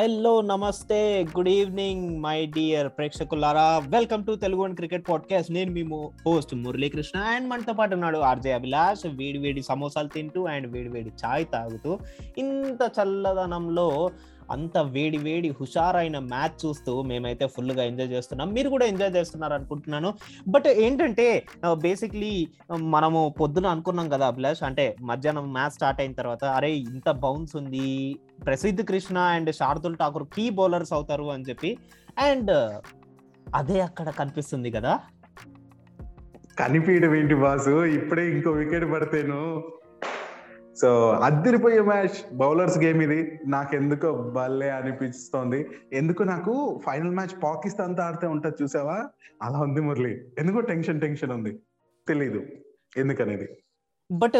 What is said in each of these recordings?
Hello నమస్తే good evening my dear ప్రేక్షకులారా. Welcome to Telugu and cricket podcast నేను మీ host Muralikrishna and మనతో పాటు ఉన్నాడు ఆర్జే అభిలాష్. వేడి వేడి సమోసాలు తింటూ అండ్ వేడి వేడి చాయ్ తాగుతూ ఇంత చల్లదనంలో అంత వేడి వేడి హుషారైన మ్యాచ్ చూస్తూ మేమైతే ఫుల్గా ఎంజాయ్ చేస్తున్నాం. మీరు కూడా ఎంజాయ్ చేస్తున్నారు అనుకుంటున్నాను బట్ ఏంటంటే బేసిక్లీ మనము పొద్దున అనుకున్నాం కదా అభిలాష్ అంటే మధ్యాహ్నం మ్యాచ్ స్టార్ట్ అయిన తర్వాత అరే ఇంత బౌన్స్ ఉంది Prasidh Krishna and Shardul Thakur key bowlers అవుతారు అని చెప్పి. అండ్ అదే అక్కడ కనిపిస్తుంది కదా. కనిపించడం ఏంటి బాసు? ఇప్పుడే ఇంకో వికెట్ పడితేను సో అద్దరిపోయే మ్యాచ్ బౌలర్స్ గేమ్ ఇది. నాకెందుకో భలే అనిపిస్తోంది. ఎందుకు నాకు ఫైనల్ మ్యాచ్ పాకిస్తాన్తో ఆడితే ఉంటుంది చూసావా? అలా ఉంది మురళి. ఎందుకో టెన్షన్ టెన్షన్ ఉంది. తెలీదు. ఎందుకనేది? బట్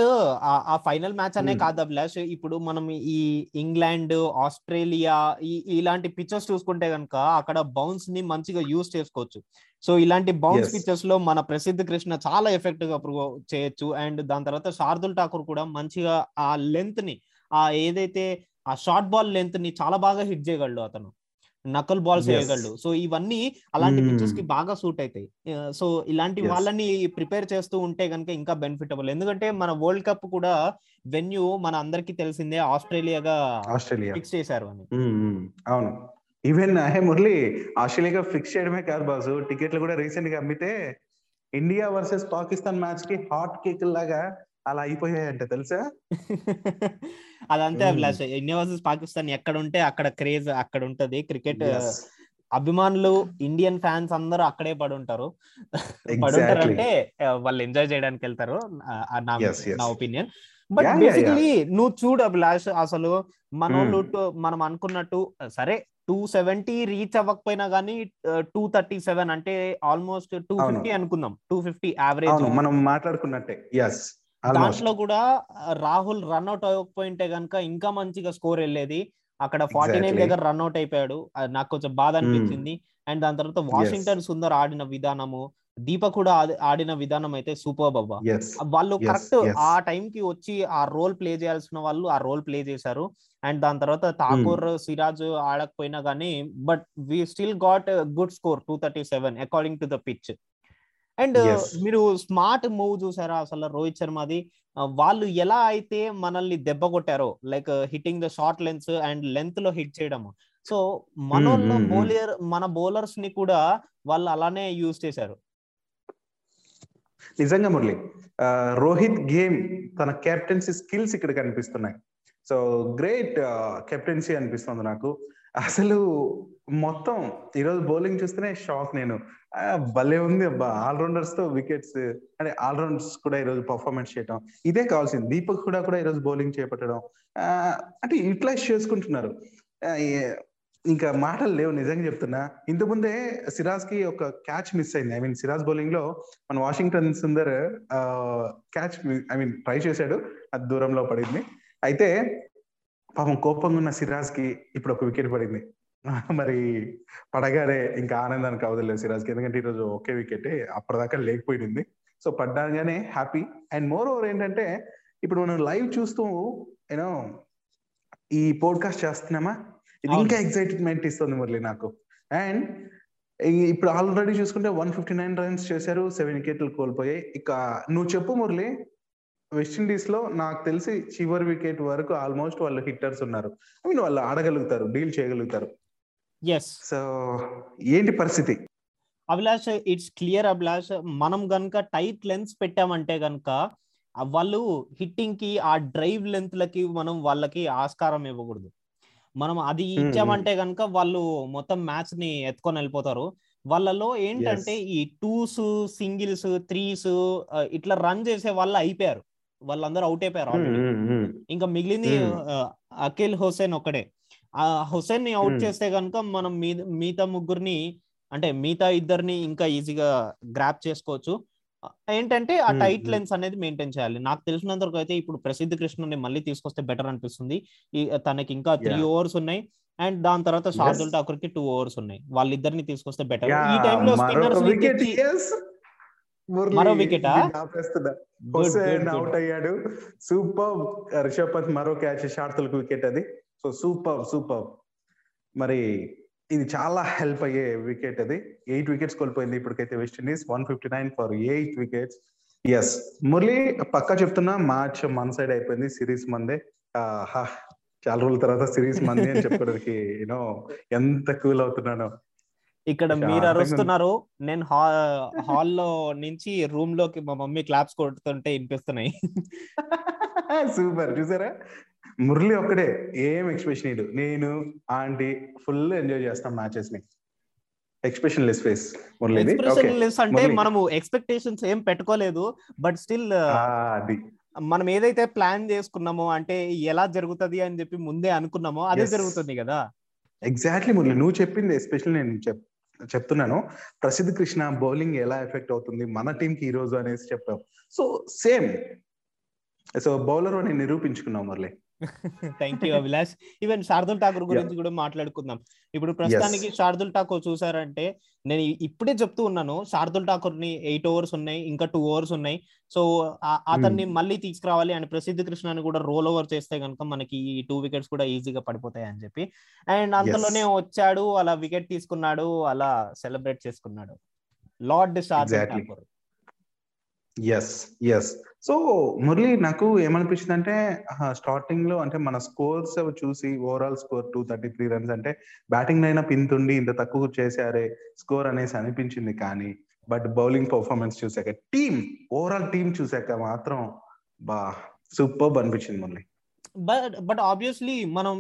ఆ ఫైనల్ మ్యాచ్ అనే కాదు అభిలాష్ ఇప్పుడు మనం ఈ ఇంగ్లాండ్ ఆస్ట్రేలియా ఈ ఇలాంటి పిక్చర్స్ చూసుకుంటే కనుక అక్కడ బౌన్స్ని మంచిగా యూజ్ చేసుకోవచ్చు. సో ఇలాంటి బౌన్స్ పిక్చర్స్లో మన ప్రసిద్ధ కృష్ణ చాలా ఎఫెక్టివ్గా చేయొచ్చు. అండ్ దాని తర్వాత శార్దుల్ ఠాకూర్ కూడా మంచిగా ఆ లెంత్ని ఆ ఏదైతే ఆ షార్ట్ బాల్ లెంత్ని చాలా బాగా హిట్ చేయగలడు అతను. నకల్ బాల్స్ వేయగలడు. సో ఇవన్నీ అలాంటి పిక్చర్స్కి బాగా సూట్ అవుతాయి సో ఇలాంటి వాళ్ళని ప్రిపేర్ చేస్తూ ఉంటే కనుక ఇంకా బెనిఫిట్ అవ్వాలి ఎందుకంటే మన వరల్డ్ కప్ కూడా వెన్యూ మన అందరికి తెలిసిందే ఆస్ట్రేలియాగా ఆస్ట్రేలియా. ఫిక్స్ చేశారు అని. అవును. ఈవెన్ హే మురళి ఆస్ట్రేలియాగా ఫిక్స్ చేయడమే కాదు బాసు. టికెట్లు కూడా రీసెంట్గా అమ్మితే ఇండియా వర్సెస్ పాకిస్తాన్ మ్యాచ్కి హాట్ కేక్ లాగా అలా అయిపోయాయంట తెలుసా? అదంతే అభిలాష్. ఇండియా వర్సెస్ పాకిస్తాన్ ఎక్కడ ఉంటే అక్కడ క్రేజ్ అక్కడ ఉంటది క్రికెట్ అభిమానులు ఇండియన్ ఫ్యాన్స్ అందరూ అక్కడే పడి ఉంటారు పడి ఉంటారు అంటే వాళ్ళు ఎంజాయ్ చేయడానికి వెళ్తారు. నా ఒపీనియన్. బట్ బేసికలీ నువ్వు చూడు అభిలాష్ అసలు మనోళ్ళు మనం అనుకున్నట్టు సరే టూ సెవెంటీ రీచ్ అవ్వకపోయినా కానీ టూ థర్టీ సెవెన్ అంటే ఆల్మోస్ట్ టూ ఫిఫ్టీ అనుకుందాం. టూ ఫిఫ్టీ యావరేజ్ మనం మాట్లాడుకున్నట్టే. దాంట్లో కూడా రాహుల్ రన్అట్ అవ్వకపోయింటే కనుక ఇంకా మంచిగా స్కోర్ వెళ్ళేది. అక్కడ ఫార్టీ నైన్ దగ్గర రన్అట్ అయిపోయాడు. నాకు కొంచెం బాధ అనిపించింది. అండ్ దాని తర్వాత వాషింగ్టన్ సుందర్ ఆడిన విధానము దీప కూడా ఆడిన విధానం అయితే సూపర్ బాబా. వాళ్ళు కరెక్ట్ ఆ టైం కి వచ్చి ఆ రోల్ ప్లే చేయాల్సిన వాళ్ళు ఆ రోల్ ప్లే చేశారు. అండ్ దాని తర్వాత ఠాకూర్ సిరాజ్ ఆడకపోయినా కానీ but we still got good score two thirty seven according to the pitch and మీరు స్మార్ట్ మూవ్ చూసారా అసలు రోహిత్ శర్మది వాళ్ళు ఎలా అయితే మనల్ని దెబ్బ కొట్టారో like hitting the short lengths and లెంత్లో హిట్ చేయడం సో మనోళ్ళ బౌలర్ మన బౌలర్స్ని కూడా వాళ్ళు అలానే యూజ్ చేశారు. నిజంగా మురళి రోహిత్ గేమ్ తన కెప్టెన్సీ స్కిల్స్ ఇక్కడ కనిపిస్తున్నాయి. సో గ్రేట్ కెప్టెన్సీ అనిపిస్తుంది నాకు. అసలు మొత్తం ఈరోజు బౌలింగ్ చూస్తేనే షాక్ నేను. భలే ఉంది అబ్బా. ఆల్రౌండర్స్తో వికెట్స్ అంటే ఆల్రౌండర్స్ కూడా ఈరోజు పర్ఫార్మెన్స్ చేయడం ఇదే కావాల్సింది. దీపక్ కూడా కూడా ఈరోజు బౌలింగ్ చేపట్టడం. అంటే యూటిలైజ్ చేసుకుంటున్నారు. ఇంకా మాటలు లేవు నిజంగా చెప్తున్నా. ఇంతకుముందే సిరాజ్కి ఒక క్యాచ్ మిస్ అయింది. ఐ మీన్ సిరాజ్ బౌలింగ్లో మన Washington Sundar catch I mean try చేశాడు. అది దూరంలో పడింది. అయితే పాపం కోపంగా ఉన్న సిరాజ్కి ఇప్పుడు ఒక వికెట్ పడింది. మరి పడగానే ఇంకా ఆనందానికి అవదలేదు సిరాజ్కి ఎందుకంటే ఈరోజు ఒకే వికెట్ అప్పటిదాకా లేకపోయింది. సో పడ్డాగానే హ్యాపీ. అండ్ మోర్ ఓవర్ ఏంటంటే ఇప్పుడు మనం లైవ్ చూస్తూ యూనో ఈ పోడ్కాస్ట్ చేస్తున్నామా? ఇది ఇంకా ఎక్సైట్మెంట్ ఇస్తుంది మురళి నాకు. అండ్ ఇప్పుడు ఆల్రెడీ చూసుకుంటే వన్ ఫిఫ్టీ నైన్ రన్స్ చేశారు సెవెన్ వికెట్లు కోల్పోయాయి. ఇక నువ్వు చెప్పు మురళి వెస్టిండీస్లో నాకు తెలిసి చివరి వికెట్ వరకు ఆల్మోస్ట్ వాళ్ళు హిట్టర్స్ ఉన్నారు. ఐ మీన్ వాళ్ళు ఆడగలుగుతారు డీల్ చేయగలుగుతారు. ఎస్ సో ఏంటి పరిస్థితి? అభిలాష్ ఇట్స్ క్లియర్ అభిలాష్ మనం గనుక టైట్ లెన్స్ పెట్టామంటే గనుక వాళ్ళు హిట్టింగ్కి ఆ డ్రైవ్ లెంత్ లకి మనం వాళ్ళకి ఆస్కారం ఇవ్వకూడదు. మనం అది ఇచ్చామంటే కనుక వాళ్ళు మొత్తం మ్యాచ్ని ఎత్తుకొని వెళ్ళిపోతారు. వాళ్ళలో ఏంటంటే ఈ టూస్ సింగిల్స్ త్రీస్ ఇట్లా రన్ చేసే వాళ్ళు అయిపోయారు. వాళ్ళందరూ అవుట్ అయిపోయారు ఆల్రెడీ ఇంకా మిగిలింది అఖిల్ హుసేన్ ఒకడే ఆ హుసేన్ని అవుట్ చేస్తే కనుక మనం మిగతా ముగ్గురిని అంటే మిగతా ఇద్దరిని ఇంకా ఈజీగా గ్రాప్ చేసుకోవచ్చు. ఏంటంటే ఆ టైట్ లెన్స్ అనేది మెయింటైన్ చేయాలి. నాకు తెలిసినంత వరకు అయితే ఇప్పుడు ప్రసిద్ధ కృష్ణని మళ్ళీ తీసుకొస్తే బెటర్ అనిపిస్తుంది. తనకి ఇంకా త్రీ ఓవర్స్ ఉన్నాయి. అండ్ దాని తర్వాత శార్దుల్ ఠాకూర్కి టూ ఓవర్స్ ఉన్నాయి. వాళ్ళిద్దరిని తీసుకొస్తే బెటర్ ఈ టైంలో స్పిన్నర్స్ మరో వికెట్ అవుట్ అయ్యాడు సూపర్ రిషబ్ పంత్ మరో క్యాచ్ షార్తులకు వికెట్ అది. సో సూపర్ సూపర్ మరి ఇది చాలా హెల్ప్ అయ్యే వికెట్ అది. ఎయిట్ వికెట్స్ కోల్పోయింది ఇప్పటికైతే West Indies one fifty nine for eight wickets yes Murali పక్కా చెప్తున్నా మ్యాచ్ మన సైడ్ అయిపోయింది. సిరీస్ మందే. చాలా రోజుల తర్వాత సిరీస్ మంది అని చెప్పుకోవడానికి యూనో ఎంత కూల్ అవుతున్నానో. ఇక్కడ మీరు అరుస్తున్నారు నేను హాల్లో నుంచి రూమ్లోకి మా మమ్మీ క్లాప్స్ కొడుతుంటే వినిపిస్తున్నాయి. సూపర్. చూసారా? మురళి ఒక్కడే ఏం ఎక్స్ప్రెషన్ ఇడు నేను ఆంటీ ఫుల్ ఎంజాయ్ చేస్తాం మ్యాచెస్ని expressionless face expressionless అంటే. మనము ఎక్స్పెక్టేషన్స్ ఏం పెట్టుకోలేదు బట్ స్టిల్ అది. మనం ఏదైతే ప్లాన్ చేసుకున్నామో అంటే ఎలా జరుగుతది అని చెప్పి ముందే అనుకున్నామో అదే. జరుగుతుంది కదా. ఎగ్జాక్ట్లీ మురళి. నువ్వు చెప్పింది ఎస్పెషల్లీ నేను చెప్ చెప్తున్నాను. ప్రసిద్ధ్ కృష్ణ బౌలింగ్ ఎలా ఎఫెక్ట్ అవుతుంది? మన టీం కి ఈ రోజు అనేసి చెప్పాం సో సేమ్. సో బౌలర్ అని నిరూపించుకున్నాం Murali. Thank you Abhilash even Shardul Thakur గురించి కూడా మాట్లాడుకుందాం. ఇప్పుడు ప్రస్తుతానికి శార్దుల్ ఠాకూర్ చూసారంటే నేను ఇప్పుడే చెప్తూ ఉన్నాను శార్దుల్ ఠాకూర్ని ఎయిట్ ఓవర్స్ ఉన్నాయి ఇంకా టూ ఓవర్స్ ఉన్నాయి. సో అతన్ని మళ్ళీ తీసుకురావాలి అండ్ ప్రసిద్ధ కృష్ణని కూడా రోల్ ఓవర్ చేస్తే కనుక మనకి ఈ టూ వికెట్స్ కూడా ఈజీగా పడిపోతాయి అని చెప్పి. అండ్ అంతలోనే వచ్చాడు అలా వికెట్ తీసుకున్నాడు అలా సెలబ్రేట్ చేసుకున్నాడు. Lord Shardul. Thakur yes yes so Murali నాకు ఏమనిపించింది అంటే స్టార్టింగ్లో అంటే మన స్కోర్స్ చూసి overall score two thirty three runs అంటే బ్యాటింగ్ అయినా పింతుండి ఇంత తక్కువ చేశారే స్కోర్ అనేసి అనిపించింది కానీ బట్ బౌలింగ్ పర్ఫార్మెన్స్ చూసాక టీమ్ ఓవరాల్ టీమ్ చూసాక మాత్రం బా సూపర్ అనిపించింది మురళి బట్ బట్ ఆబ్వియస్లీ మనం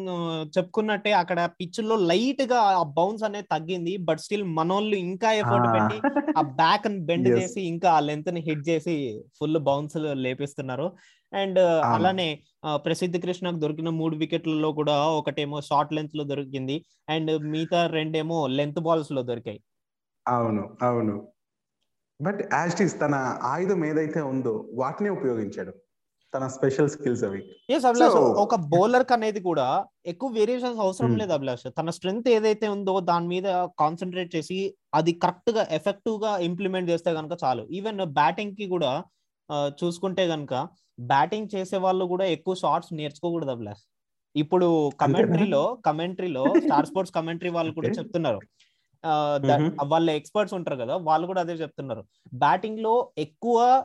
చెప్పుకున్నట్టే అక్కడ పిచ్లో లైట్గా ఆ బౌన్స్ అనేది తగ్గింది. బట్ స్టిల్ మనోళ్ళు ఇంకా ఎఫర్ట్ పెట్టి ఆ బ్యాక్ బెండ్. చేసి ఇంకా ఆ లెంత్ని హిట్ చేసి ఫుల్ బౌన్స్ లేపిస్తున్నారు. అండ్. అలానే ప్రసిద్ధ కృష్ణకు దొరికిన మూడు వికెట్లలో కూడా ఒకటేమో షార్ట్ లెంత్లో దొరికింది. అండ్ మిగతా రెండేమో లెంత్ బాల్స్లో దొరికాయి. అవును అవును. బట్ యాస్టిస్ తన ఆయుధం ఏదైతే ఉందో వాటిని ఉపయోగించాడు. తన స్పెషల్ స్కిల్స్ అవి. ఎస్ అభిలాష్ ఒక బౌలర్ అనేది కూడా ఎక్కువ వేరియేషన్స్ అవసరం Hmm. లేదు అభిలాష్. తన స్ట్రెంగ్త్ ఏదైతే ఉందో దాని మీద కాన్సన్ట్రేట్ చేసి అది కరెక్ట్గా ఎఫెక్టివ్గా ఇంప్లిమెంట్ చేస్తే కనుక చాలు. ఈవెన్ బ్యాటింగ్కి కూడా చూసుకుంటే కనుక బ్యాటింగ్ చేసే వాళ్ళు కూడా ఎక్కువ షార్ట్స్ నేర్చుకోకూడదు అభిలాష్. ఇప్పుడు కమెంటరీలో కమెంటరీలో స్టార్ స్పోర్ట్స్ కమెంటరీ వాళ్ళు కూడా. చెప్తున్నారు. Mhm. వాళ్ళ ఎక్స్పర్ట్స్ ఉంటారు కదా వాళ్ళు కూడా అదే చెప్తున్నారు. బ్యాటింగ్లో ఎక్కువ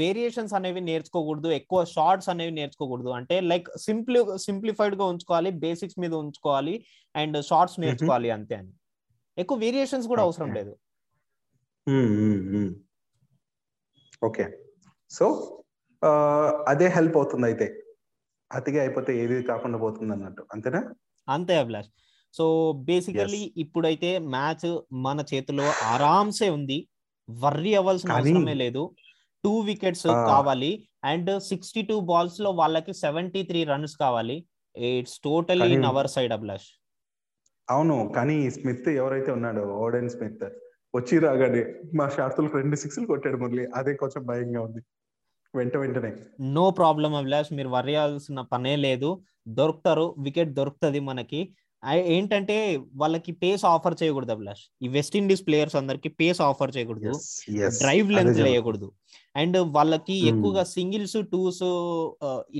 వేరియేషన్స్ అనేవి నేర్చుకోకూడదు ఎక్కువ షార్ట్స్ అనేవి నేర్చుకోకూడదు. అంటే లైక్ సింప్లి సింప్లిఫైడ్గా ఉంచుకోవాలి బేసిక్స్ మీద ఉంచుకోవాలి అండ్ షార్ట్స్ నేర్చుకోవాలి అంతే అని. ఎక్కువ వేరియేషన్స్ కూడా అవసరం. లేదు. ఓకే. సో అదే హెల్ప్ అవుతుంది అయితే. అతిగా అయిపోతే ఏది కాకుండా పోతుంది అన్నట్టు అంతేనా? అంతే అభిలాష్. సో బేసికల్లీ ఇప్పుడైతే మ్యాచ్ మన చేతిలో ఆరామ్సే ఉంది. వర్రీ అవ్వాల్సిన అవసరమే లేదు. Two wickets. కావాలి. అండ్ సిక్స్టీ టూ బాల్స్లో వాళ్ళకి సెవెంటీ త్రీ రన్స్ కావాలి. It's totally in our side Abhilash. అవును కానీ స్మిత్ ఎవరైతే ఉన్నాడో ఓడెన్ స్మిత్ వచ్చి రాగానే మా షార్తులకు రెండు సిక్స్లు కొట్టాడు మురళి. అదే కొంచెం భయంగా ఉంది. వెంట వెంటనే. నో ప్రాబ్లం అభిలాష్ మీరు వర్యాల్సిన పనే లేదు. దొరుకుతారు వికెట్ దొరుకుతుంది మనకి. ఏంటంటే వాళ్ళకి పేస్ ఆఫర్ చేయకూడదు అభిలాష్ ఈ వెస్ట్ ఇండీస్ ప్లేయర్స్ అందరికి పేస్ ఆఫర్ చేయకూడదు. Drive length. వేయకూడదు అండ్ వాళ్ళకి Hmm. ఎక్కువగా సింగిల్స్ టూస్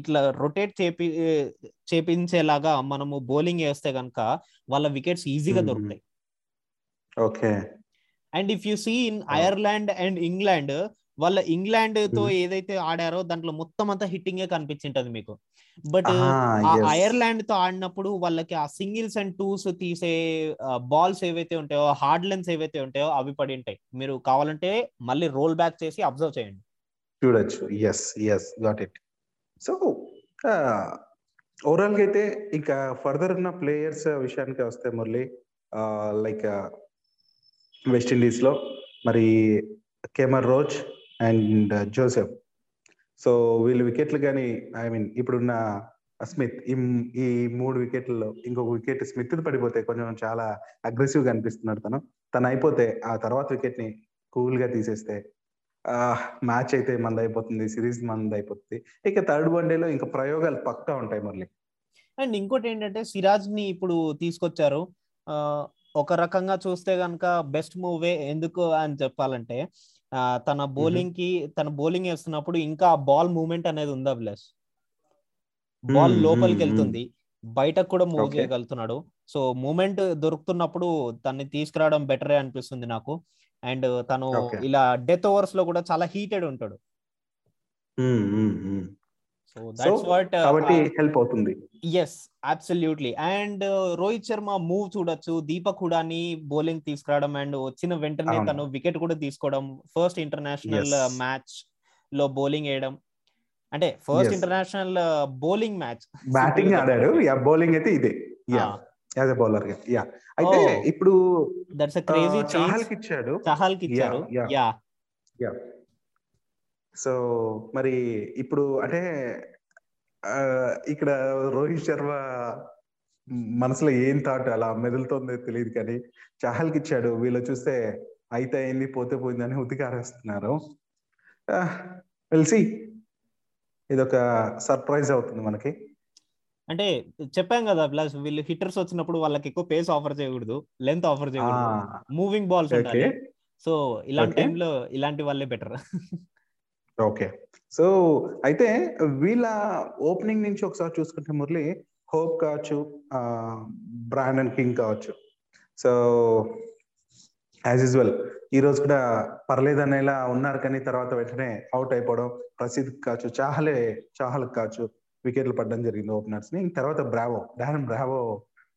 ఇట్లా రొటేట్ చేపి చేపించేలాగా మనము బౌలింగ్ వేస్తే కనుక వాళ్ళ వికెట్స్ ఈజీగా Hmm. దొరుకుతాయి okay and if you see in. Ireland and England వాళ్ళ ఇంగ్లాండ్తో Mhm. ఏదైతే ఆడారో దాంట్లో మొత్తం అంతా హిట్టింగే కనిపించింటది మీకు బట్. ఐర్లాండ్తో ఆడినప్పుడు వాళ్ళకి ఆ సింగిల్స్ అండ్ టూస్ తీసే బాల్స్ ఏవైతే ఉంటాయో హార్డ్ లెన్స్ ఏవైతే ఉంటాయో అవి పడి ఉంటాయి. మీరు కావాలంటే మళ్ళీ రోల్ బ్యాక్ చేసి అబ్జర్వ్ చేయండి. చూడొచ్చు. Yes yes got it so ఓవరాల్గా అయితే ఇంకా ఫర్దర్ ఉన్న ప్లేయర్స్ విషయానికి వస్తే మురళి లైక్ వెస్ట్ ఇండీస్లో మరి Kemar Roach and Joseph so వీళ్ళు వికెట్లు కానీ ఐ మీన్ ఇప్పుడున్న స్మిత్ ఈ ఈ మూడు వికెట్లలో ఇంకొక వికెట్ స్మిత్ పడిపోతే కొంచెం చాలా అగ్రెసివ్గా అనిపిస్తున్నాడు తను. తను అయిపోతే ఆ తర్వాత వికెట్ని కూల్గా తీసేస్తే మ్యాచ్ అయితే మంది అయిపోతుంది సిరీస్ మంది అయిపోతుంది. ఇక థర్డ్ వన్డేలో ఇంకా ప్రయోగాలు పక్కా ఉంటాయి మళ్ళీ. అండ్ ఇంకోటి ఏంటంటే సిరాజ్ని ఇప్పుడు తీసుకొచ్చారు. ఆ, ఒక రకంగా చూస్తే కనుక బెస్ట్ మూవే ఎందుకు అని చెప్పాలంటే తన బౌలింగ్కి తన బౌలింగ్ వేస్తున్నప్పుడు ఇంకా బాల్ మూవ్మెంట్ అనేది ఉంది అభిలాష్. బాల్ లోపలికి వెళ్తుంది. బయటకు కూడా మూవ్. చేయగలుగుతున్నాడు. సో మూమెంట్ దొరుకుతున్నప్పుడు తన్ని తీసుకురావడం బెటరే అనిపిస్తుంది నాకు. అండ్ తను. ఇలా డెత్ ఓవర్స్లో కూడా చాలా హీటెడ్ ఉంటాడు. సో దట్స్ వాట్ కాబట్టి హెల్ప్ అవుతుంది. Yes absolutely and Rohit Sharma move చూడొచ్చు. దీపక్ హుడాని బౌలింగ్ తీసుకురావడం అండ్ వచ్చిన వెంటనే. తను వికెట్ కూడా తీసుకోవడం. First international. మ్యాచ్లో బౌలింగ్ వేయడం. అంటే first. International bowling match batting ఆడాడు యా బౌలింగ్ అయితే ఇదే. యా యాజ్ ఎ బౌలర్గా. యా అయితే Oh. ఇప్పుడు దట్స్ అ క్రేజీ చాహల్కి ఇచ్చాడు. చహల్కి ఇచ్చారు. యా యా సో మరి ఇప్పుడు అంటే ఇక్కడ రోహిత్ శర్మ మనసులో ఏం థాట్ అలా మెదులుతుందో తెలియదు కానీ చాహల్కి ఇచ్చాడు. వీళ్ళు చూస్తే అయితే అయింది పోతే పోయిందని ఉతికారేస్తున్నారు తెలిసి ఇది ఒక సర్ప్రైజ్ అవుతుంది మనకి. అంటే చెప్పాం కదా ప్లస్ వీళ్ళు హిట్టర్స్ వచ్చినప్పుడు వాళ్ళకి ఎక్కువ పేస్ ఆఫర్ చేయకూడదు లెంత్ ఆఫర్ చేయకూడదు. మూవింగ్ బాల్స్ సో ఇలాంటి. టైంలో ఇలాంటి వాళ్ళే బెటర్ ఓకే. సో అయితే వీళ్ళ ఓపెనింగ్ నుంచి ఒకసారి చూసుకుంటే మురళి హోప్ కావచ్చు బ్రాండన్ కింగ్ కావచ్చు. సో యాజ్ యూజువల్ ఈ రోజు కూడా పర్లేదు అనేలా ఉన్నారు కానీ తర్వాత వెంటనే అవుట్ అయిపోవడం ప్రసిద్ధ్ కావచ్చు చాహలే చాహల్కి కావచ్చు వికెట్లు పడడం జరిగింది ఓపెనర్స్ని తర్వాత బ్రావో డాన్ బ్రావో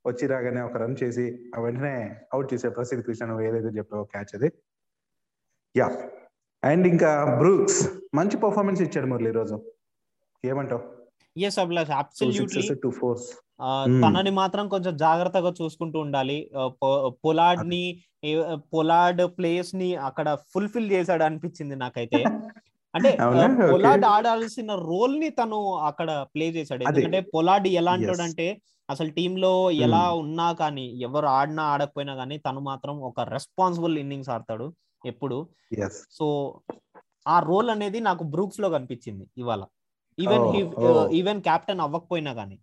వచ్చి రాగానే ఒక రన్ చేసి ఆ వెంటనే అవుట్ చేసే ప్రసిద్ధ్ కృష్ణ ఏదైతే చెప్పావో క్యాచ్ అది. యా. అండ్ ఇంకా బ్రూక్స్ మంచి పర్ఫార్మెన్స్ ఇచ్చాడు మురళి ఈ రోజు ఏమంటావు ఎస్ అభిలాష్ అబ్సల్యూట్లీ Hmm. తనని మాత్రం కొంచెం జాగ్రత్తగా చూసుకుంటూ ఉండాలి. పొలాడ్ని పొలాడ్ ప్లేస్ని అక్కడ ఫుల్ఫిల్ చేశాడు అనిపించింది నాకైతే. అంటే. పొలాడ్ ఆడాల్సిన రోల్ని తను అక్కడ ప్లే చేశాడు. ఎందుకంటే పొలాడ్ ఎలా Yes. అంటాడంటే అసలు టీమ్లో ఎలా ఉన్నా కానీ ఎవరు ఆడినా ఆడకపోయినా కానీ తను మాత్రం ఒక రెస్పాన్సిబుల్ ఇన్నింగ్స్ ఆడతాడు. ఎప్పుడు. సో ఆ రోల్ అనేది నాకు బ్రూక్స్లో కనిపించింది ఇవాళ. ఈవెన్. ఈవెన్ కెప్టెన్ అవ్వకపోయినా కానీ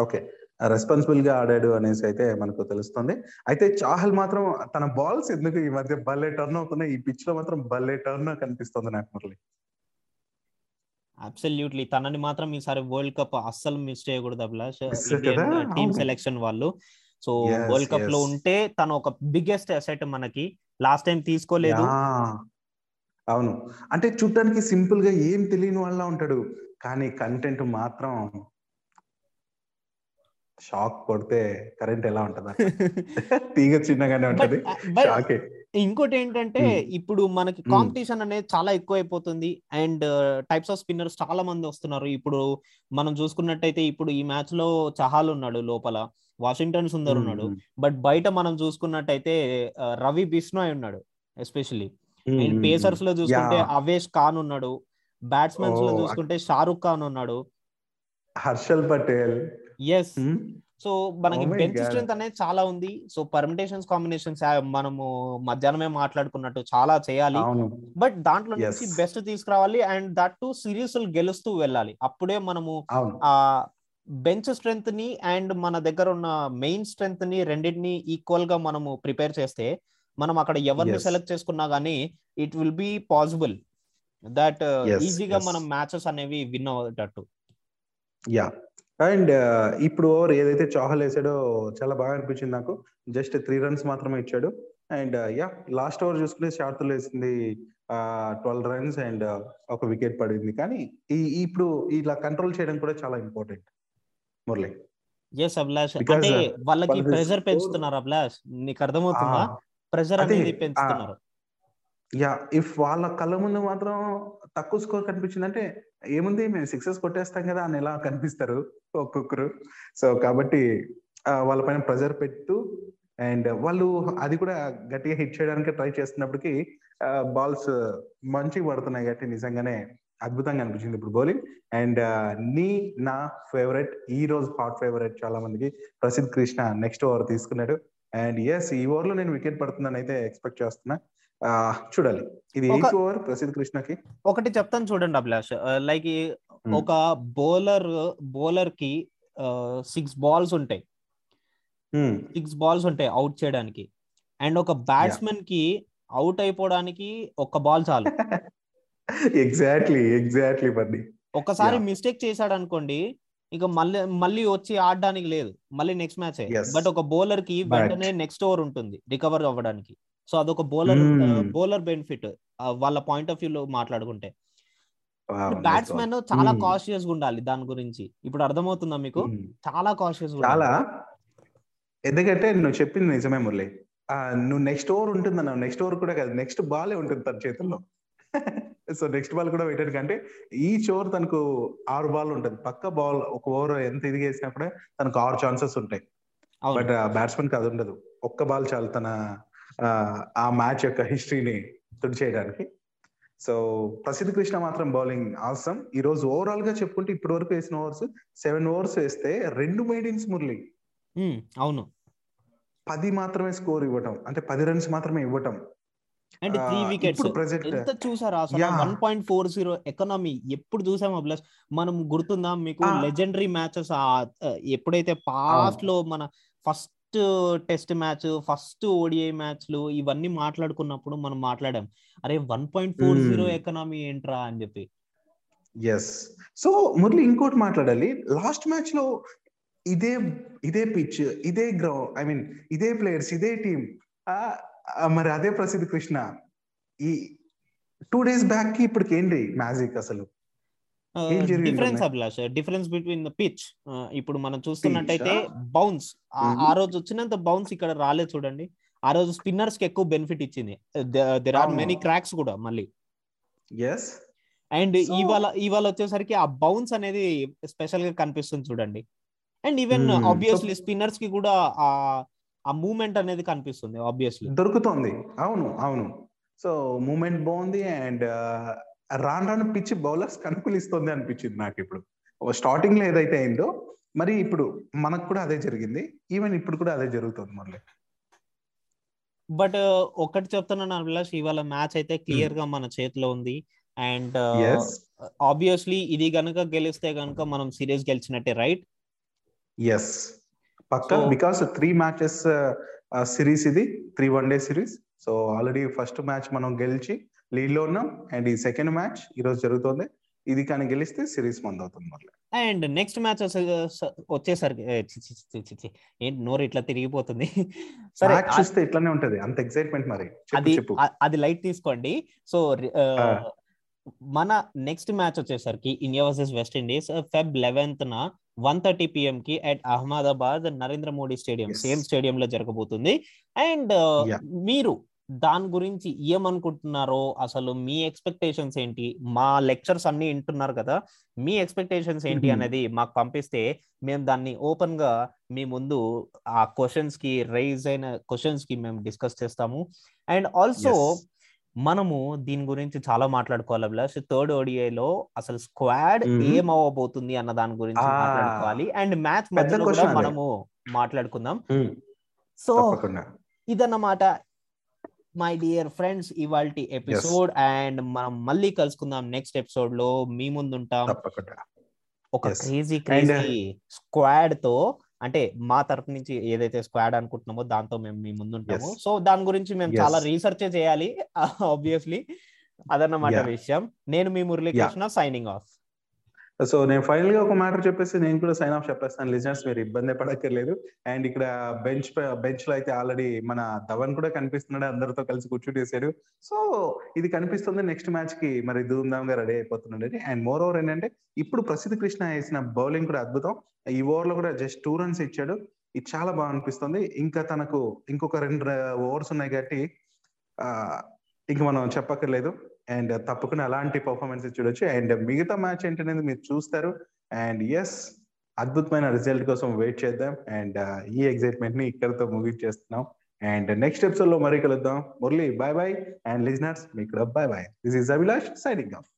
ఓకే రెస్పాన్సిబుల్గా ఆడాడు అనేసి అయితే మనకు తెలుస్తుంది. అయితే చాహల్ మాత్రం తన బాల్స్ ఎందుకు ఈ మధ్య భలే టర్న్ అవుతున్నాయి? ఈ పిచ్లో మాత్రం భలే టర్న్ కనిపిస్తుంది నాకు మురళి. అబ్సల్యూట్లీ తనని మాత్రం ఈసారి వరల్డ్ కప్ అస్సలు మిస్ చేయకూడదు అభిలాష్? టీమ్. సెలెక్షన్ వాళ్ళు. సో వరల్డ్ కప్లో. ఉంటే తను ఒక బిగ్గెస్ట్ అసెట్ మనకి. లాస్ట్ టైం తీసుకోలేదు. అవును. అంటే చూడటానికి సింపుల్గా ఏం తెలియని వాళ్ళ ఉంటాడు. కానీ కంటెంట్ మాత్రం షాక్ కొడితే కరెంట్ ఎలా ఉంటది? తీగ చిన్నగానే ఉంటది. షాకే. ఇంకోటి ఏంటంటే Hmm. ఇప్పుడు మనకి Hmm. కాంపిటీషన్ అనేది చాలా ఎక్కువ అయిపోతుంది అండ్ టైప్స్ ఆఫ్ స్పిన్నర్స్ చాలా మంది వస్తున్నారు. ఇప్పుడు మనం చూసుకున్నట్టయితే ఇప్పుడు ఈ మ్యాచ్లో చహాల్ ఉన్నాడు లోపల. వాషింగ్టన్ సుందర్ ఉన్నాడు బట్ బయట మనం చూసుకున్నట్టయితే రవి బిష్ణోయ్ ఉన్నాడు ఎస్పెషల్లీ. అండ్ పేసర్స్లో చూసుకుంటే అవేష్ ఖాన్ ఉన్నాడు బ్యాట్స్మెన్స్లో Oh, చూసుకుంటే షారుఖ్ ఖాన్ ఉన్నాడు. హర్షల్ పటేల్. ఎస్ సో మనకి Oh బెంచ్ God. స్ట్రెంత్ అనేది చాలా ఉంది. సో పర్మిటేషన్స్ కాంబినేషన్స్ మనము మధ్యాహ్నమే మాట్లాడుకున్నట్టు చాలా చేయాలి. బట్ దాంట్లో నుంచి. బెస్ట్ తీసుకురావాలి. అండ్ దట్ టు సిరీస్ గెలుస్తూ వెళ్ళాలి. అప్పుడే మనము ఆ బెంచ్ స్ట్రెంత్ని అండ్ మన దగ్గర ఉన్న మెయిన్ స్ట్రెంత్ని రెండింటిని ఈక్వల్గా మనము ప్రిపేర్ చేస్తే మనం అక్కడ ఎవరిని. సెలెక్ట్ చేసుకున్నా గానీ it will be possible that ఈజీగా. మనం మ్యాచెస్ అనేవి విన్ అయ్యేటట్టు యా అండ్ ఇప్పుడు ఓవర్ ఏదైతే చాహల్ వేసాడో చాలా బాగా అనిపించింది నాకు. జస్ట్ త్రీ రన్స్ మాత్రమే ఇచ్చాడు. అండ్ యా లాస్ట్ ఓవర్ చూసుకుంటే షార్తులు వేసింది ట్వెల్వ్ రన్స్ అండ్ ఒక వికెట్ పడింది. కానీ ఈ ఇప్పుడు ఇలా కంట్రోల్ చేయడం కూడా చాలా ఇంపార్టెంట్ మురళి. ఎస్ అభిలాష్. అంటే uh, వాళ్ళకి score- పెంచుతున్నారు అభిలాష్. నీకు అర్థమవుతుందా? ప్రెషర్ అదే, అనేది పెంచుతున్నారు. యా ఇఫ్ వాళ్ళ కళ్ళ ముందు మాత్రం తక్కువ స్కోర్ కనిపించింది అంటే ఏముంది? మేము సిక్సెస్ కొట్టేస్తాం కదా అని ఎలా కనిపిస్తారు ఒక్కొక్కరు. సో కాబట్టి వాళ్ళ పైన ప్రెజర్ పెట్టు. అండ్ వాళ్ళు అది కూడా గట్టిగా హిట్ చేయడానికి ట్రై చేస్తున్నప్పటికీ బాల్స్ మంచిగా పడుతున్నాయి కాబట్టి నిజంగానే. అద్భుతంగా అనిపించింది ఇప్పుడు బౌలింగ్. అండ్ నీ నా ఫేవరెట్ ఈ రోజు హాట్ ఫేవరెట్ చాలా మందికి ప్రసిద్ధ్ కృష్ణ నెక్స్ట్ ఓవర్ తీసుకున్నాడు. అండ్ ఎస్ ఈ ఓవర్లో నేను వికెట్ పడుతుందని అయితే ఎక్స్పెక్ట్ చేస్తున్నా. చూడాలి. ఇది ఎయిత్ ఓవర్ ప్రసిద్ధ్ కృష్ణకి? ఒకటి చెప్తాను చూడండి అభిలాష్. Like Hmm. ఒక బౌలర్ బౌలర్కి సిక్స్ బాల్స్ ఉంటాయి. Hmm. సిక్స్ బాల్స్ ఉంటాయి అవుట్ చేయడానికి. అండ్ ఒక బ్యాట్స్మెన్కి అవుట్ అయిపోవడానికి ఒక బాల్ చాలు. ఎగ్జాక్ట్లీ ఎగ్జాక్ట్లీ బండి ఒకసారి Yeah. మిస్టేక్ చేశాడు అనుకోండి ఇక మళ్ళీ మళ్ళీ వచ్చి ఆడడానికి లేదు మళ్ళీ నెక్స్ట్ మ్యాచ్. బట్ ఒక బౌలర్కి But- వెంటనే నెక్స్ట్ ఓవర్ ఉంటుంది రికవర్ అవ్వడానికి సో అదొక బౌలర్ Hmm. బౌలర్ బెనిఫిట్ వాళ్ళ పాయింట్ ఆఫ్ వ్యూ లో మాట్లాడుకుంటే బ్యాట్స్మెన్. చాలా Hmm. కాన్షియస్గా ఉండాలి దాని గురించి ఇప్పుడు అర్థమవుతుందా మీకు Hmm. చాలా కాన్షియస్ చాలా ఎందుకంటే నువ్వు చెప్పింది నిజమే మురళి నువ్వు నెక్స్ట్ ఓవర్ ఉంటుంది అన్నావు నెక్స్ట్ ఓవర్ కూడా కాదు నెక్స్ట్ బాలే ఉంటుంది తన చేతుల్లో సో నెక్స్ట్ బాల్ కూడా పెట్టాడు. కంటే ఈచ్ ఓవర్ తనకు ఆరు బాల్ ఉంటుంది. పక్క బాల్ ఒక ఓవర్ ఎంత ఇది వేసినా కూడా తనకు ఆరు ఛాన్సెస్ ఉంటాయి. బట్ బ్యాట్స్మెన్కి అది ఉండదు. ఒక్క బాల్ చాలు తన ఆ, ఆ మ్యాచ్ యొక్క హిస్టరీని తుడిచేయడానికి సో ప్రసిద్ధ్ కృష్ణ మాత్రం బౌలింగ్ ఆసమ్ ఈ రోజు ఓవరాల్గా చెప్పుకుంటే ఇప్పటి వరకు వేసిన ఓవర్స్ సెవెన్ ఓవర్స్ వేస్తే రెండు మెయిడిన్స్ మురళి. అవును. పది మాత్రమే స్కోర్ ఇవ్వటం. అంటే పది రన్స్ మాత్రమే ఇవ్వటం. And three wickets. ఎంత చూసారా అసలు. One point four zero economy ఎప్పుడు చూసామో ప్లస్ మనం గుర్తుందా మీకు. లెజెండరీ మ్యాచెస్ ఎప్పుడైతే పాస్ట్లో మన first test match first ODI మ్యాచ్లు ఇవన్నీ మాట్లాడుకున్నప్పుడు మనం మాట్లాడాం. అరే one point four zero. Economy ఏంట్రా అని చెప్పి. ఎస్ సో మురళి ఇంకోటి మాట్లాడాలి. లాస్ట్ మ్యాచ్లో ఇదే ఇదే పిచ్ ఇదే గ్రౌండ్ ఐ మీన్ ఇదే ప్లేయర్స్ ఇదే టీం మరి అదే ప్రసిద్ధ కృష్ణ ఈ టూ డేస్ బ్యాక్కి ఇప్పటికి ఏంటి మ్యాజిక్ అసలు difference? Abhilash difference between the pitch ఇప్పుడు మనం చూస్తున్నట్టయితే? Bounce Mhm. ఆ రోజు వచ్చినంత బౌన్స్ ఇక్కడ రాలేదు చూడండి ఆ రోజు స్పిన్నర్స్కి ఎక్కువ బెనిఫిట్ ఇచ్చింది దెర్ ఆర్. మెనీ క్రాక్స్ కూడా మళ్ళీ ఎస్ అండ్ ఇవాళ ఇవాళ వచ్చేసరికి ఆ బౌన్స్ అనేది స్పెషల్గా కనిపిస్తుంది చూడండి అండ్ ఈవెన్ Hmm. ఆబ్వియస్లీ స్పిన్నర్స్కి కూడా ఆ ఆ మూమెంట్ అనేది కనిపిస్తుంది ఆబ్వియస్లీ దొరుకుతోంది. అవును అవును. సో మూమెంట్ బాగుంది అండ్ రాను రాను పిచ్ బౌలర్స్ అనుకూలిస్తుంది అనిపించింది నాకు ఇప్పుడు స్టార్టింగ్లో ఏదైతే అయిందో మరి ఇప్పుడు మనకు కూడా అదే జరిగింది. ఈవెన్ ఇప్పుడు కూడా అదే జరుగుతుంది మళ్ళీ. బట్ ఒకటి చెప్తున్నాను అభిలాష్ ఇవాళ మ్యాచ్ అయితే క్లియర్గా మన చేతిలో ఉంది. అండ్ ఆబ్వియస్లీ ఇది గనుక గెలిస్తే గనుక మనం సిరీస్ గెలిచినట్టే రైట్ ఎస్ పక్క బికాస్ త్రీ మ్యాచెస్ సిరీస్ ఇది three one day series so already first match మనం గెలిచి లీడ్లో ఉన్నాం. అండ్ ఈ సెకండ్ మ్యాచ్ ఈ రోజు జరుగుతుంది. ఇది కానీ గెలిస్తే సిరీస్ మంది అవుతుంది మళ్ళీ. అండ్ నెక్స్ట్ మ్యాచ్ వచ్చేసరికి. ఏంటి నోరు ఇట్లా తిరిగిపోతుంది. సరే చూస్తే ఇట్లానే ఉంటది. అంత ఎక్సైట్మెంట్ మరి. అది అది లైట్ తీసుకోండి. సో. మన నెక్స్ట్ మ్యాచ్ వచ్చేసరికి India versus West Indies Feb eleventh న వన్ థర్టీ పిఎం కి at Ahmedabad Narendra Modi stadium. Same stadium లో జరగబోతుంది అండ్ Yeah. మీరు దాని గురించి ఏమనుకుంటున్నారో అసలు మీ ఎక్స్పెక్టేషన్స్ ఏంటి మా లెక్చర్స్ అన్ని వింటున్నారు కదా మీ ఎక్స్పెక్టేషన్స్ ఏంటి Mhm. అనేది మాకు పంపిస్తే మేము దాన్ని ఓపెన్గా మీ ముందు ఆ క్వశ్చన్స్కి రైజ్ అయిన క్వశ్చన్స్కి మేము డిస్కస్ చేస్తాము అండ్ ఆల్సో. మనము దీని గురించి చాలా మాట్లాడుకోవాలి అభిలాష్ థర్డ్ ఓడిఐలో అసలు స్క్వాడ్. ఏం అవ్వబోతుంది అన్న దాని గురించి. మాట్లాడుకోవాలి అండ్ మ్యాచ్ మధ్యలో కూడా. మనము మాట్లాడుకుందాం. సో ఇదన్నమాట మై డియర్ ఫ్రెండ్స్ ఇవాళ ఎపిసోడ్ అండ్ మనం మళ్ళీ కలుసుకుందాం నెక్స్ట్ ఎపిసోడ్లో మీ ముందు ఉంటాం తప్పకుండా ఒక. క్రేజీ క్రేజీ స్క్వాడ్తో అంటే మా తరపు నుంచి ఏదైతే స్క్వాడ్ అనుకుంటున్నామో దాంతో మేము మీ ముందు ఉంటాము Yes. సో దాని గురించి మేము. చాలా రీసెర్చ్ చేయాలి ఆబ్వియస్లీ అదన్నమాట. విషయం నేను మీ మురళీకృష్ణ సైనింగ్ ఆఫ్ సో నేను ఫైనల్గా ఒక మ్యాటర్ చెప్పేసి నేను కూడా సైన్ ఆఫ్ చెప్పేస్తాను. లిజనర్స్ మీరు ఇబ్బంది పడక్కర్లేదు. అండ్ ఇక్కడ బెంచ్ బెంచ్లో అయితే ఆల్రెడీ మన ధవన్ కూడా కనిపిస్తున్నాడు. అందరితో కలిసి కూర్చుంటేసాడు సో ఇది కనిపిస్తుంది. నెక్స్ట్ మ్యాచ్కి మరి ధూమ్ధామ్గా రెడీ అయిపోతున్నాడు అండ్ మోర్ ఓవర్ ఏంటంటే ఇప్పుడు ప్రసిద్ధ కృష్ణ వేసిన బౌలింగ్ కూడా అద్భుతం. ఈ ఓవర్లో కూడా జస్ట్ టూ రన్స్ ఇచ్చాడు. ఇది చాలా బాగా అనిపిస్తుంది. ఇంకా తనకు ఇంకొక రెండు uh, ఓవర్స్ ఉన్నాయి కాబట్టి uh, ఇంక మనం చెప్పక్కర్లేదు. అండ్ తప్పకుండా అలాంటి పర్ఫార్మెన్స్ చూడొచ్చు. అండ్ మిగతా మ్యాచ్ ఏంటనేది మీరు చూస్తారు. అండ్ ఎస్ అద్భుతమైన రిజల్ట్ కోసం వెయిట్ చేద్దాం. అండ్ ఈ ఎక్సైట్మెంట్ని ఇక్కడతో ముగించేస్తున్నాం అండ్ నెక్స్ట్ ఎపిసోడ్లో మరీ కలుద్దాం. Murali bye bye and listeners మీకు bye bye this is Abhilash signing off